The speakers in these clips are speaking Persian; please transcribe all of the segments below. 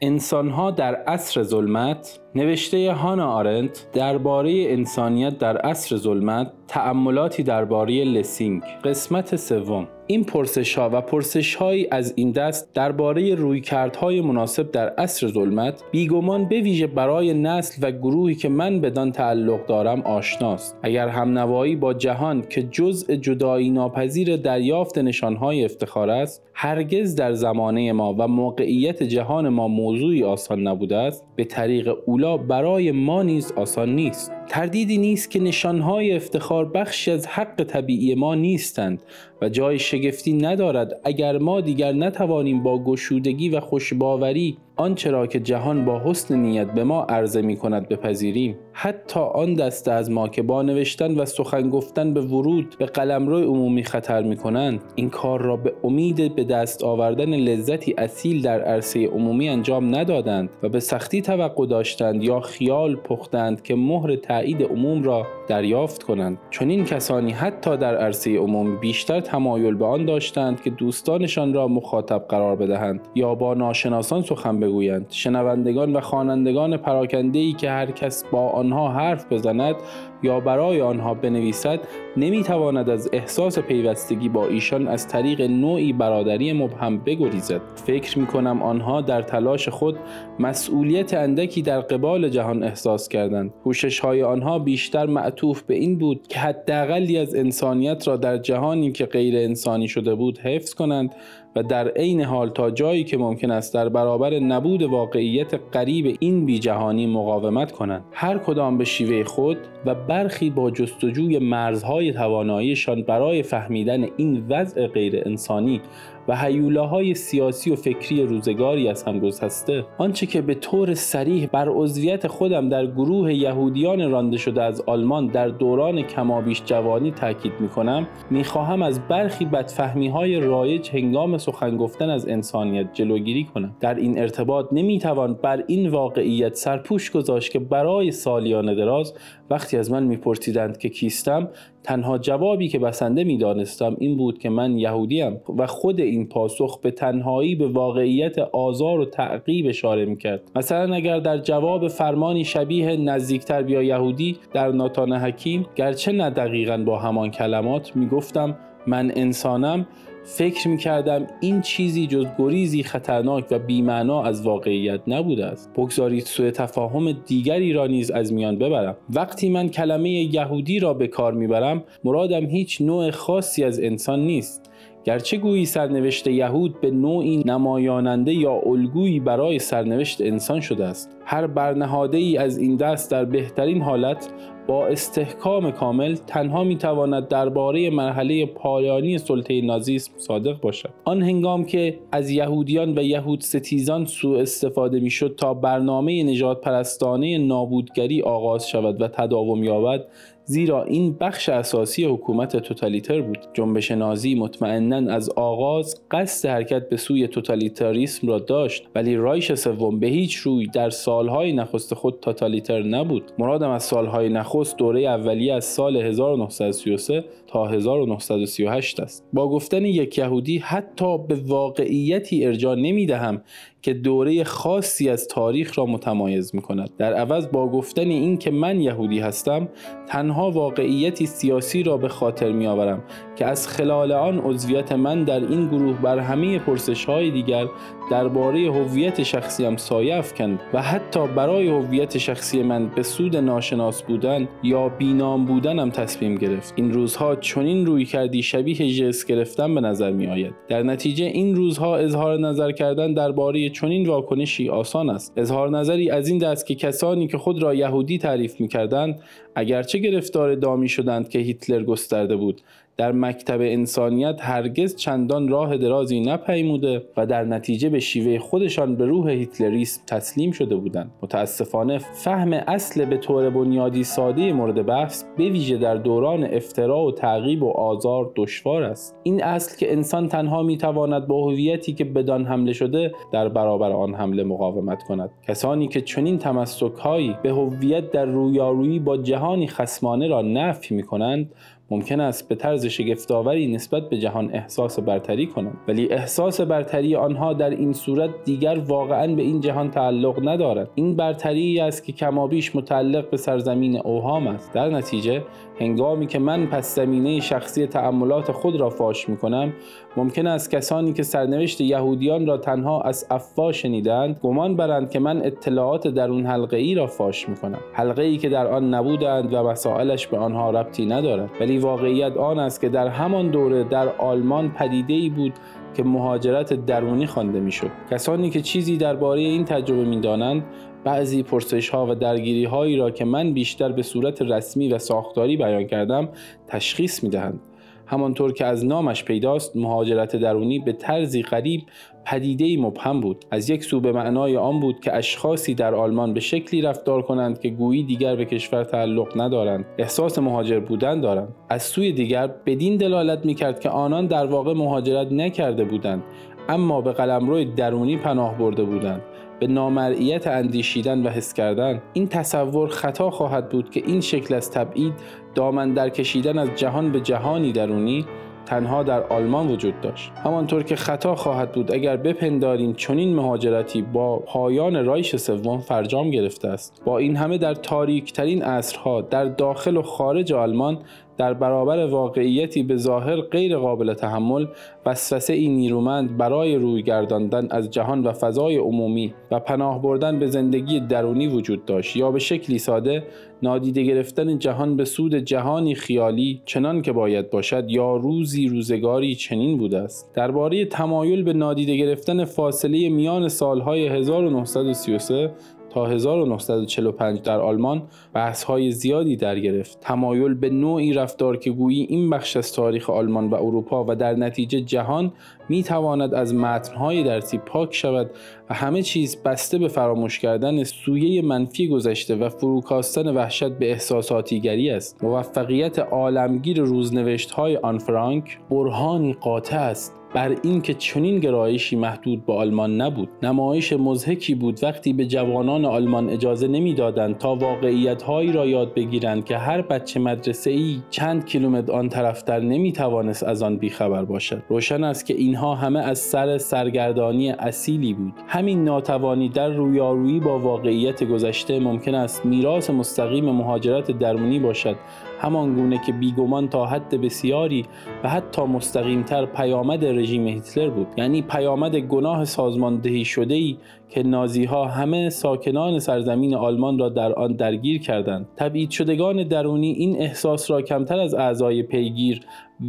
انسانها در عصر ظلمت نوشته هانا آرنت درباره انسانیت در عصر ظلمت تأملاتی درباره لسینگ قسمت سوم. این پرسش ها و پرسش هایی از این دست درباره رویکردهای مناسب در عصر ظلمت بیگمان به ویژه برای نسل و گروهی که من بدان تعلق دارم آشناست. اگر همنوایی با جهان که جزء جدایی ناپذیر دریافت نشانهای افتخار است هرگز در زمانه ما و موقعیت جهان ما موضوعی آسان نبوده است به طریق اولا برای ما نیز آسان نیست. تردیدی نیست که نشانهای افتخار بخشی از حق طبیعی ما نیستند و جای شگفتی ندارد اگر ما دیگر نتوانیم با گشودگی و خوشباوری آنچه را که جهان با حسن نیت به ما عرضه می کند بپذیریم. حتی آن دسته از ما که با نوشتن و سخن گفتن به ورود به قلمرو عمومی خطر می کنند این کار را به امید به دست آوردن لذتی اصیل در عرصه عمومی انجام ندادند و به سختی توقع داشتند یا خیال پختند که مهر تایید عموم را دریافت کنند. چون این کسانی حتی در عرصه عمومی بیشتر تمایل به آن داشتند که دوستانشان را مخاطب قرار بدهند یا با ناشناسان سخن بگویند. شنوندگان و خوانندگان پراکنده ای که هر کس با آنها حرف بزند یا برای آنها بنویسد نمی‌تواند از احساس پیوستگی با ایشان از طریق نوعی برادری مبهم بگریزد. فکر می کنم آنها در تلاش خود مسئولیت اندکی در قبال جهان احساس کردند. کوشش های آنها بیشتر معطوف به این بود که حداقلی از انسانیت را در جهانی که غیر انسانی شده بود حفظ کنند و در عین حال تا جایی که ممکن است در برابر نبود واقعیت قریب این بی جهانی مقاومت کنند. هر کدام به شیوه خود و برخی با جستجوی مرزهای تواناییشان برای فهمیدن این وضع غیر انسانی و حیولاهای سیاسی و فکری روزگاری از هم گسسته آنچه که به طور سریح بر عضویت خودم در گروه یهودیان رانده شده از آلمان در دوران کمابیش جوانی تاکید می کنم می خواهم از برخی بدفهمی های رایج هنگام سخن گفتن از انسانیت جلوگیری کنم. در این ارتباط نمی توان بر این واقعیت سرپوش گذاشت که برای سالیان دراز وقتی از من میپرسیدند که کیستم تنها جوابی که بسنده می‌دانستم این بود که من یهودیم و خود این پاسخ به تنهایی به واقعیت آزار و تعقیب اشاره می‌کرد. مثلا اگر در جواب فرمانی شبیه نزدیکتر بیا یهودی در ناتان حکیم گرچه نه دقیقا با همان کلمات می‌گفتم من انسانم فکر می کردم این چیزی جز گریزی خطرناک و بیمعنا از واقعیت نبوده است. بگذارید سوء تفاهم دیگری را نیز از میان ببرم. وقتی من کلمه یهودی را به کار می‌برم مرادم هیچ نوع خاصی از انسان نیست. گرچه گویی سرنوشت یهود به نوعی نمایاننده یا الگویی برای سرنوشت انسان شده است. هر برنهاده ای از این دست در بهترین حالت با استحکام کامل تنها می‌تواند درباره مرحله پایانی سلطه نازیسم صادق باشد. آن هنگام که از یهودیان و یهود ستیزان سوء استفاده می‌شد تا برنامه نجات پرستانه نابودگری آغاز شود و تداوم یابد زیرا این بخش اساسی حکومت توتالیتر بود. جنبش نازی مطمئنا از آغاز قصد حرکت به سوی توتالیتاریسم را داشت ولی رایش سوم به هیچ روی در سالهای نخست خود توتالیتر نبود. مرادم از سالهای نخست دوره اولیه از سال 1933 تا 1938 است. با گفتن یک یهودی حتی به واقعیتی ارجاع نمی دهم که دوره خاصی از تاریخ را متمایز می کند در عوض با گفتن این که من یهودی هستم تنها واقعیتی سیاسی را به خاطر می آورم که از خلال آن عضویت من در این گروه بر همه پرسش های دیگر درباره هویت شخصیم سایه افکند و حتی برای هویت شخصی من به سود ناشناس بودن یا بینام بودنم تصمیم گرفت. این روزها چنین روی کردی شبیه جس گرفتن به نظر می آید در نتیجه این روزها اظهار نظر کردن درباره چنین واکنشی آسان است. اظهار نظری از این دست که کسانی که خود را یهودی تعریف می کردند اگرچه گرفتار دامی شدند که هیتلر گسترده بود در مکتب انسانیت هرگز چندان راه درازی نپیموده و در نتیجه به شیوه خودشان به روح هیتلریسم تسلیم شده بودند. متاسفانه فهم اصل به طور بنیادی ساده مورد بحث به ویژه در دوران افترا و تعقیب و آزار دشوار است. این اصل که انسان تنها می‌تواند با هویتی که بدان حمله شده در برابر آن حمله مقاومت کند. کسانی که چنین تمسکهایی به هویت در رویارویی با جهانی خسمانه را نفی می کنند ممکن است به طرز شگفتآوری نسبت به جهان احساس برتری کنند ولی احساس برتری آنها در این صورت دیگر واقعا به این جهان تعلق ندارد. این برتری است که کمابیش متعلق به سرزمین اوهام است. در نتیجه هنگامی که من پس زمینه شخصی تأملات خود را فاش می کنم ممکن است کسانی که سرنوشت یهودیان را تنها از افوا شنیدند گمان برند که من اطلاعات در اون حلقه ای را فاش می کنم حلقه ای که در آن نبودند و مسائلش به آنها ربطی ندارد. ولی واقعیت آن است که در همان دوره در آلمان پدیده ای بود که مهاجرت درونی خوانده می‌شد کسانی که چیزی درباره این تجربه می‌دانند بعضی پرسش ها و درگیری هایی را که من بیشتر به صورت رسمی و ساختاری بیان کردم تشخیص می دهند. همانطور که از نامش پیداست مهاجرت درونی به طرزی غریب پدیده مبهم بود. از یک سو به معنای آن بود که اشخاصی در آلمان به شکلی رفتار کنند که گویی دیگر به کشور تعلق ندارند. احساس مهاجر بودن دارند. از سوی دیگر بدین دلالت می‌کرد که آنان در واقع مهاجرت نکرده بودند اما به قلمرو درونی پناه برده بودند. به نامرئیت اندیشیدن و حس کردن این تصور خطا خواهد بود که این شکل از تبعید دامن در کشیدن از جهان به جهانی درونی تنها در آلمان وجود داشت. همانطور که خطا خواهد بود اگر بپنداریم چنین مهاجرتی با پایان رایش سوم فرجام گرفته است. با این همه در تاریکترین عصرها در داخل و خارج آلمان در برابر واقعیتی به ظاهر غیر قابل تحمل وسوسه ای نیرومند برای روی گرداندن از جهان و فضای عمومی و پناه بردن به زندگی درونی وجود داشت. یا به شکلی ساده نادیده گرفتن جهان به سود جهانی خیالی چنان که باید باشد یا روزی روزگاری چنین بوده است. درباره تمایل به نادیده گرفتن فاصله میان سالهای 1933 تا 1945 در آلمان بحث های زیادی در گرفت. تمایل به نوعی رفتار که گویی این بخش از تاریخ آلمان و اروپا و در نتیجه جهان می تواند از متنهای درسی پاک شود و همه چیز بسته به فراموش کردن سویه منفی گذشته و فروکاستن وحشت به احساساتیگری است. موفقیت عالمگیر روزنوشت های آن فرانک برهانی قاطع است. بر اینکه چنین گرایشی محدود به آلمان نبود. نمایش مزهکی بود وقتی به جوانان آلمان اجازه نمی‌دادند تا واقعیت هایی را یاد بگیرند که هر بچه مدرسه ای چند کیلومتر آن طرفتر نمی توانست از آن بیخبر باشد. روشن است که اینها همه از سر سرگردانی اصیلی بود. همین ناتوانی در رویارویی با واقعیت گذشته ممکن است میراث مستقیم مهاجرت درونی باشد. همان گونه که بیگمان تا حد بسیاری و حتی مستقیمتر پیامد رژیم هیتلر بود. یعنی پیامد گناه سازماندهی شده ای که نازی ها همه ساکنان سرزمین آلمان را در آن درگیر کردند. تبعید شدگان درونی این احساس را کمتر از اعضای پیگیر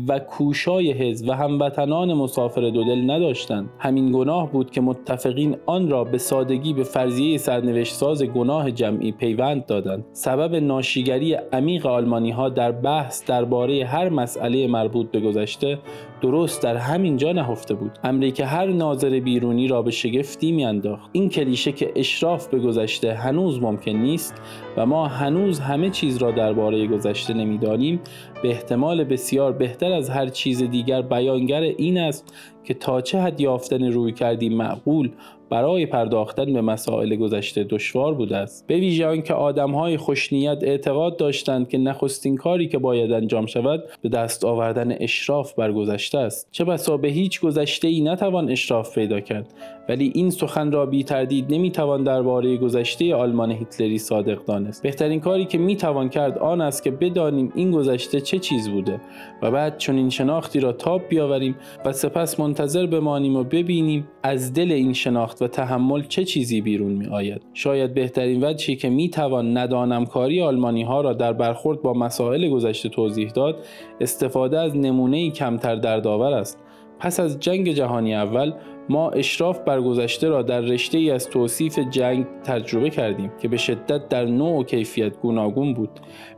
و کوشای حزب و هموطنان مسافر دودل نداشتند. همین گناه بود که متفقین آن را به سادگی به فرضیه سرنوشت ساز گناه جمعی پیوند دادند. سبب ناشیگری عمیق آلمانی ها در بحث درباره هر مسئله مربوط به گذشته درست در همین جا نهفته بود. امری که هر ناظر بیرونی را به شگفتی میانداخت. این کلیشه که اشراف به گذشته هنوز ممکن نیست و ما هنوز همه چیز را درباره گذشته نمی‌دانیم به احتمال بسیار بهتر از هر چیز دیگر بیانگر این است که تا چه حد یافتن روی کردی معقول برای پرداختن به مسائل گذشته دشوار بوده است. به ویژه آنکه آدمهای خوشنیت اعتقاد داشتند که نخستین کاری که باید انجام شود به دست آوردن اشراف بر گذشته است. چه بسا به هیچ گذشته ای نتوان اشراف پیدا کرد. ولی این سخن را بی تردید نمی‌توان درباره گذشته آلمان هیتلری صادق دانست. بهترین کاری که می‌توان کرد آن است که بدانیم این گذشته چه چیز بوده و بعد چون این شناختی را تاب بیاوریم و سپس منتظر بمانیم و ببینیم از دل این و تحمل چه چیزی بیرون می آید؟ شاید بهترین وجهی که می توان ندانم کاری آلمانی ها را در برخورد با مسائل گذشته توضیح داد استفاده از نمونه کمتر دردآور است. پس از جنگ جهانی اول ما اشراف بر گذشته را در رشته ای از توصیف جنگ تجربه کردیم که به شدت در نوع و کیفیت گوناگون بود.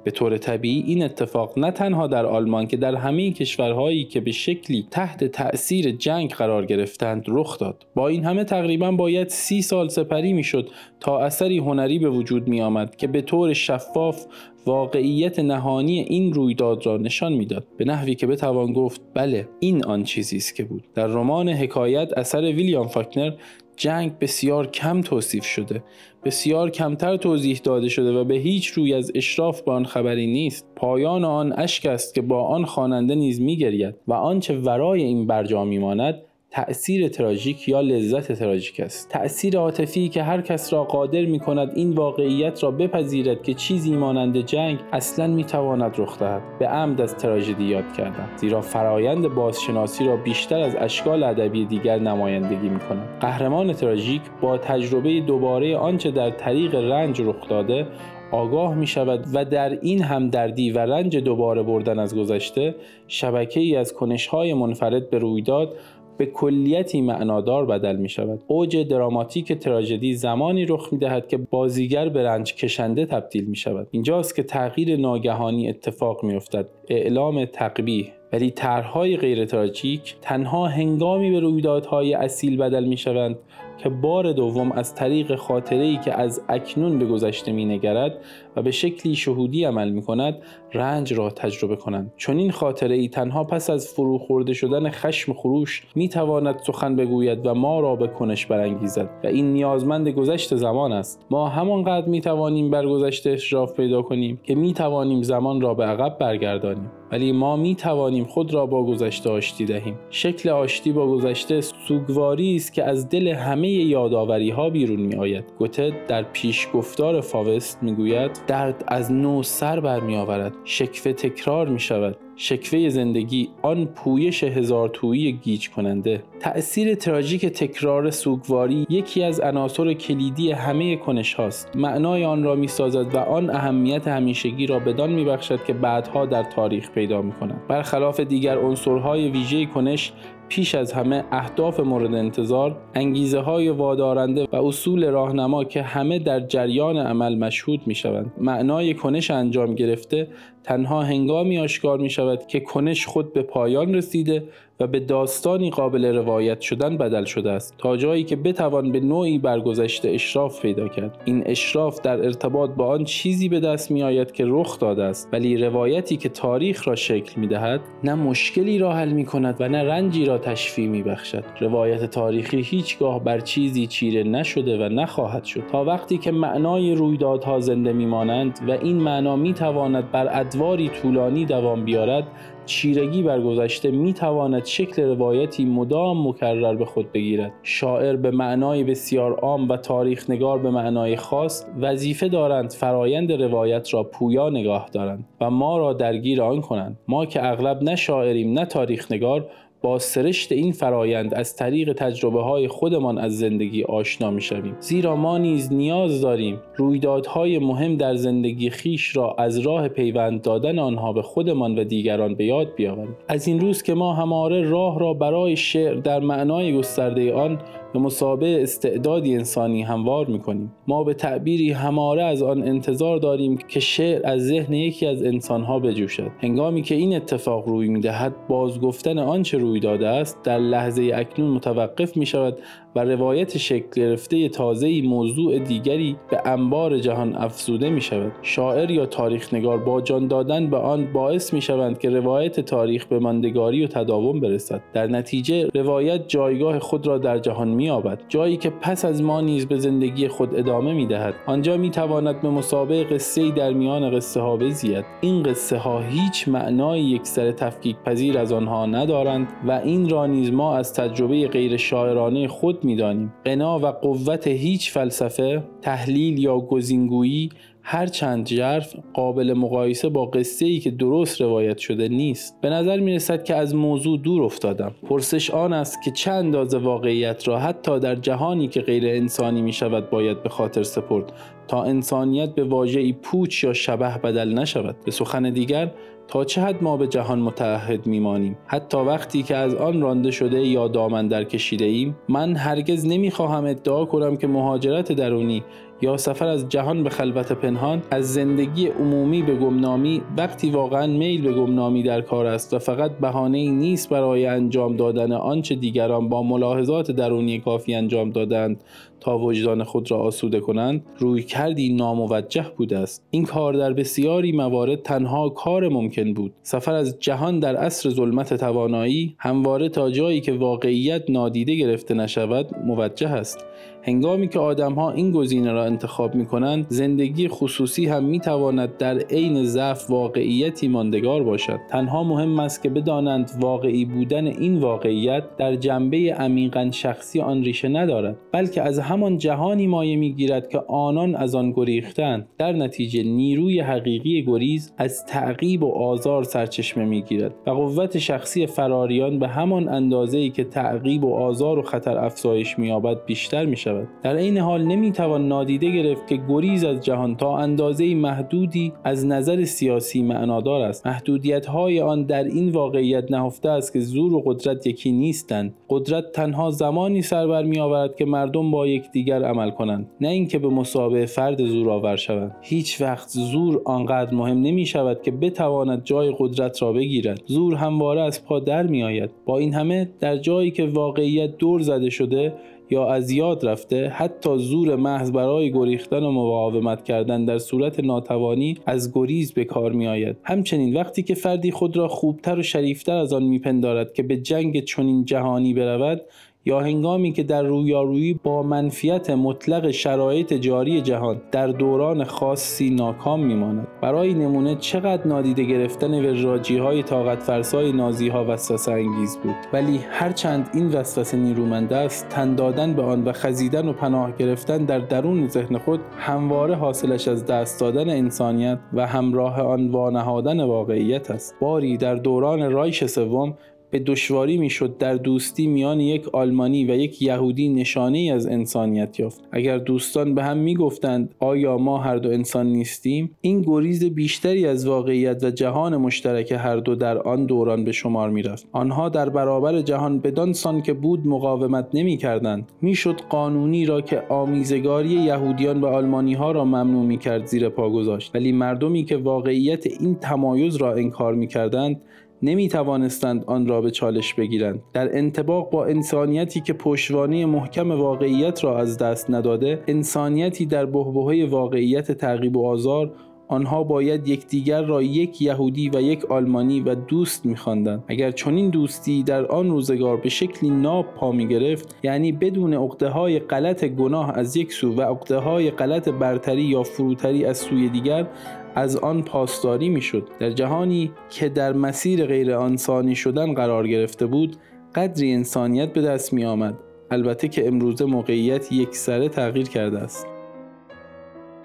به طور طبیعی این اتفاق نه تنها در آلمان که در همه کشورهایی که به شکلی تحت تأثیر جنگ قرار گرفتند رخ داد. با این همه تقریبا باید سی سال سپری می‌شد تا اثری هنری به وجود می آمد که به طور شفاف واقعیت نهانی این رویداد را نشان می‌داد. به نحوی که بتوان گفت بله این آن چیزی است که بود. در رمان حکایت اثر ویلیام فاکنر جنگ بسیار کم توصیف شده. بسیار کمتر توضیح داده شده و به هیچ روی از اشراف به آن خبری نیست. پایان آن اشک است که با آن خواننده نیز میگرید و آنچه ورای این برجا میماند تأثیر تراژیک یا لذت تراژیک است. تأثیر عاطفی که هر کس را قادر می کند این واقعیت را بپذیرد که چیزی مانند جنگ اصلا می تواند رخ دهد به عمد از تراژدی یاد کردم زیرا فرایند بازشناسی را بیشتر از اشکال ادبی دیگر نمایندگی می کند قهرمان تراژیک با تجربه دوباره آنچه در طریق رنج رخ داده آگاه می شود و در این همدردی و رنج دوباره بردن از گذشته شبکه ای از کنش های منفرد به رویداد به کلیتی معنادار بدل می شود. اوج دراماتیک تراژدی زمانی رخ می دهد که بازیگر به رنج کشنده تبدیل می شود. اینجاست که تغییر ناگهانی اتفاق می افتد. اعلام تقبیه ولی طرحهای غیر تراژیک تنها هنگامی به رویدادهای اصیل بدل می شوند که بار دوم از طریق خاطره ای که از اکنون به گذشته می نگرد و به شکلی شهودی عمل می کند رنج را تجربه کنند. چون این خاطره ای تنها پس از فرو خورده شدن خشم خروش می تواند سخن بگوید و ما را به کنش برانگیزد و این نیازمند گذشت زمان است. ما همانقدر می توانیم بر گذشته اشراف پیدا کنیم که می توانیم زمان را به عقب برگردانیم. ولی ما می توانیم خود را با گذشته آشتی دهیم. شکل آشتی با گذشته سوگواری است که از دل همه یادآوری ها بیرون می آید گوته در پیش گفتار فاوست می گوید درد از نو سر برمی آورد شکوه تکرار می شود شکوه زندگی آن پویش هزار تویی گیج کننده تأثیر تراژیک تکرار سوگواری یکی از عناصر کلیدی همه کنش هاست معنای آن را می سازد و آن اهمیت همیشگی را بدان می بخشد که بعدها در تاریخ پیدا می کند برخلاف دیگر عنصرهای ویژه کنش پیش از همه اهداف مورد انتظار انگیزه های وادارنده و اصول راهنما که همه در جریان عمل مشهود می شوند معنای کنش انجام گرفته تنها هنگامی آشکار می شود که کنش خود به پایان رسیده و به داستانی قابل روایت شدن بدل شده است تا جایی که بتوان به نوعی برگذشته اشراف پیدا کرد. این اشراف در ارتباط با آن چیزی به دست می آید که رخ داده است ولی روایتی که تاریخ را شکل می دهد نه مشکلی را حل می کند و نه رنجی را تشفی می بخشد روایت تاریخی هیچگاه بر چیزی چیره نشده و نخواهد شد. تا وقتی که معنای رویدادها زنده می مانند و این معنا می تواند بر ادواری طولانی دوام بیارد چیرگی بر گذشته می شکل روایتی مدام مکرر به خود بگیرد. شاعر به معنای بسیار عام و تاریخ نگار به معنای خاص وظیفه دارند فرایند روایت را پویا نگاه دارند و ما را درگیر آن کنند. ما که اغلب نه شاعریم نه تاریخ نگار با سرشت این فرایند از طریق تجربه های خودمان از زندگی آشنا می شویم زیرا ما نیز نیاز داریم رویدادهای مهم در زندگی خیش را از راه پیوند دادن آنها به خودمان و دیگران به یاد بیاوریم. از این روز که ما هماره راه را برای شعر در معنای گسترده آن به مسابه استعدادی انسانی هموار می‌کنیم. ما به تعبیری هماره از آن انتظار داریم که شعر از ذهن یکی از انسانها بجوشد. هنگامی که این اتفاق روی می‌دهد بازگفتن آنچه روی داده است در لحظه اکنون متوقف می شود و روایت شکل گرفته تازه موضوع دیگری به انبار جهان افزوده می شود شاعر یا تاریخ نگار با جان دادن به آن باعث می شوند که روایت تاریخ به ماندگاری و تداوم برسد. در نتیجه روایت جایگاه خود را در جهان می آبد جایی که پس از ما نیز به زندگی خود ادامه می دهد آنجا می تواند به مسابقه قصه در میان قصه ها بزید. این قصه ها هیچ معنای یک سر تفکیک پذیر از آنها ندارند و این را نیز ما از تجربه غیر شاعرانه خود می‌دانیم. قنا و قوت هیچ فلسفه تحلیل یا گزینگویی هر چند جرف قابل مقایسه با قصه ای که درست روایت شده نیست. به نظر می رسد که از موضوع دور افتادم. پرسش آن است که چند اندازه واقعیت را حتی در جهانی که غیر انسانی می شود باید به خاطر سپرد تا انسانیت به واژه‌ای پوچ یا شبه بدل نشود؟ به سخن دیگر تا چه حد ما به جهان متحد میمانیم؟ حتی وقتی که از آن رانده شده یا دامن در کشیده ایم من هرگز نمی‌خواهم ادعا کنم که مهاجرت درونی یا سفر از جهان به خلوت پنهان از زندگی عمومی به گمنامی وقتی واقعا میل به گمنامی در کار است و فقط بهانه ای نیست برای انجام دادن آنچه دیگران با ملاحظات درونی کافی انجام دادند تا وجدان خود را آسوده کنند روی کردی ناموجه بوده است. این کار در بسیاری موارد تنها کار ممکن بود. سفر از جهان در عصر ظلمت توانایی همواره تا جایی که واقعیت نادیده گرفته نشود موجه است. هنگامی که آدمها این گزینه را انتخاب می کنند زندگی خصوصی هم می تواند در عین ضعف واقعیتی ماندگار باشد. تنها مهم است که بدانند واقعی بودن این واقعیت در جنبه عمیقا شخصی آن ریشه ندارد بلکه از همان جهانی مایه می‌گیرد که آنان از آن گریختند. در نتیجه نیروی حقیقی گریز از تعقیب و آزار سرچشمه می‌گیرد و قوت شخصی فراریان به همان اندازه ای که تعقیب و آزار و خطر افزایش مییابد بیشتر می شود. در این حال نمی‌توان نادیده گرفت که گریز از جهان تا اندازه محدودی از نظر سیاسی معنادار است. محدودیت های آن در این واقعیت نهفته است که زور و قدرت یکی نیستند. قدرت تنها زمانی سر بر می آورد که مردم با یکدیگر عمل کنند نه اینکه به مسابقه فرد زورآور شوند. هیچ وقت زور آنقدر مهم نمی شود که بتواند جای قدرت را بگیرد. زور همواره از پا در می آید با این همه در جایی که واقعیت دور زده شده یا از یاد رفته حتی زور محض برای گریختن و مقاومت کردن در صورت ناتوانی از گریز به کار می آید همچنین وقتی که فردی خود را خوبتر و شریفتر از آن میپندارد که به جنگ چنین جهانی برود یا هنگامی که در رویارویی با منفیت مطلق شرایط جاری جهان در دوران خاصی ناکام میماند. برای نمونه چقدر نادیده گرفتن وراجی های طاقت فرسای نازی ها وسوسه انگیز بود. ولی هرچند این وسوسه نیرومند است تن دادن به آن و خزیدن و پناه گرفتن در درون ذهن خود همواره حاصلش از دست دادن انسانیت و همراه آن وانهادن واقعیت است. باری در دوران رایش سوم به دشواری می‌شد در دوستی میان یک آلمانی و یک یهودی نشانه ای از انسانیت یافت. اگر دوستان به هم می‌گفتند آیا ما هر دو انسان نیستیم؟ این گریز بیشتری از واقعیت و جهان مشترک هر دو در آن دوران به شمار می‌رفت. آنها در برابر جهان بدان سان که بود مقاومت نمی‌کردند. می‌شد قانونی را که آمیزگاری یهودیان و آلمانی ها را ممنوع می‌کرد زیر پا گذاشت. ولی مردمی که واقعیت این تمایز را انکار می‌کردند نمی توانستند آن را به چالش بگیرند. در انتباق با انسانیتی که پشتوانه محکم واقعیت را از دست نداده انسانیتی در بهبهه واقعیت تعقیب و آزار آنها باید یکدیگر را یک یهودی و یک آلمانی و دوست میخواندند. اگر چنین دوستی در آن روزگار به شکلی ناب پا می گرفت یعنی بدون عقده های غلط گناه از یک سو و عقده های غلط برتری یا فروتری از سوی دیگر از آن پاسداری می‌شد. در جهانی که در مسیر غیر انسانی شدن قرار گرفته بود قدری انسانیت به دست می آمد البته که امروزه موقعیت یک سره تغییر کرده است.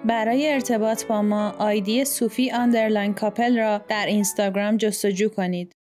برای ارتباط با ما آیدی صوفی underline کاپل را در اینستاگرام جستجو کنید.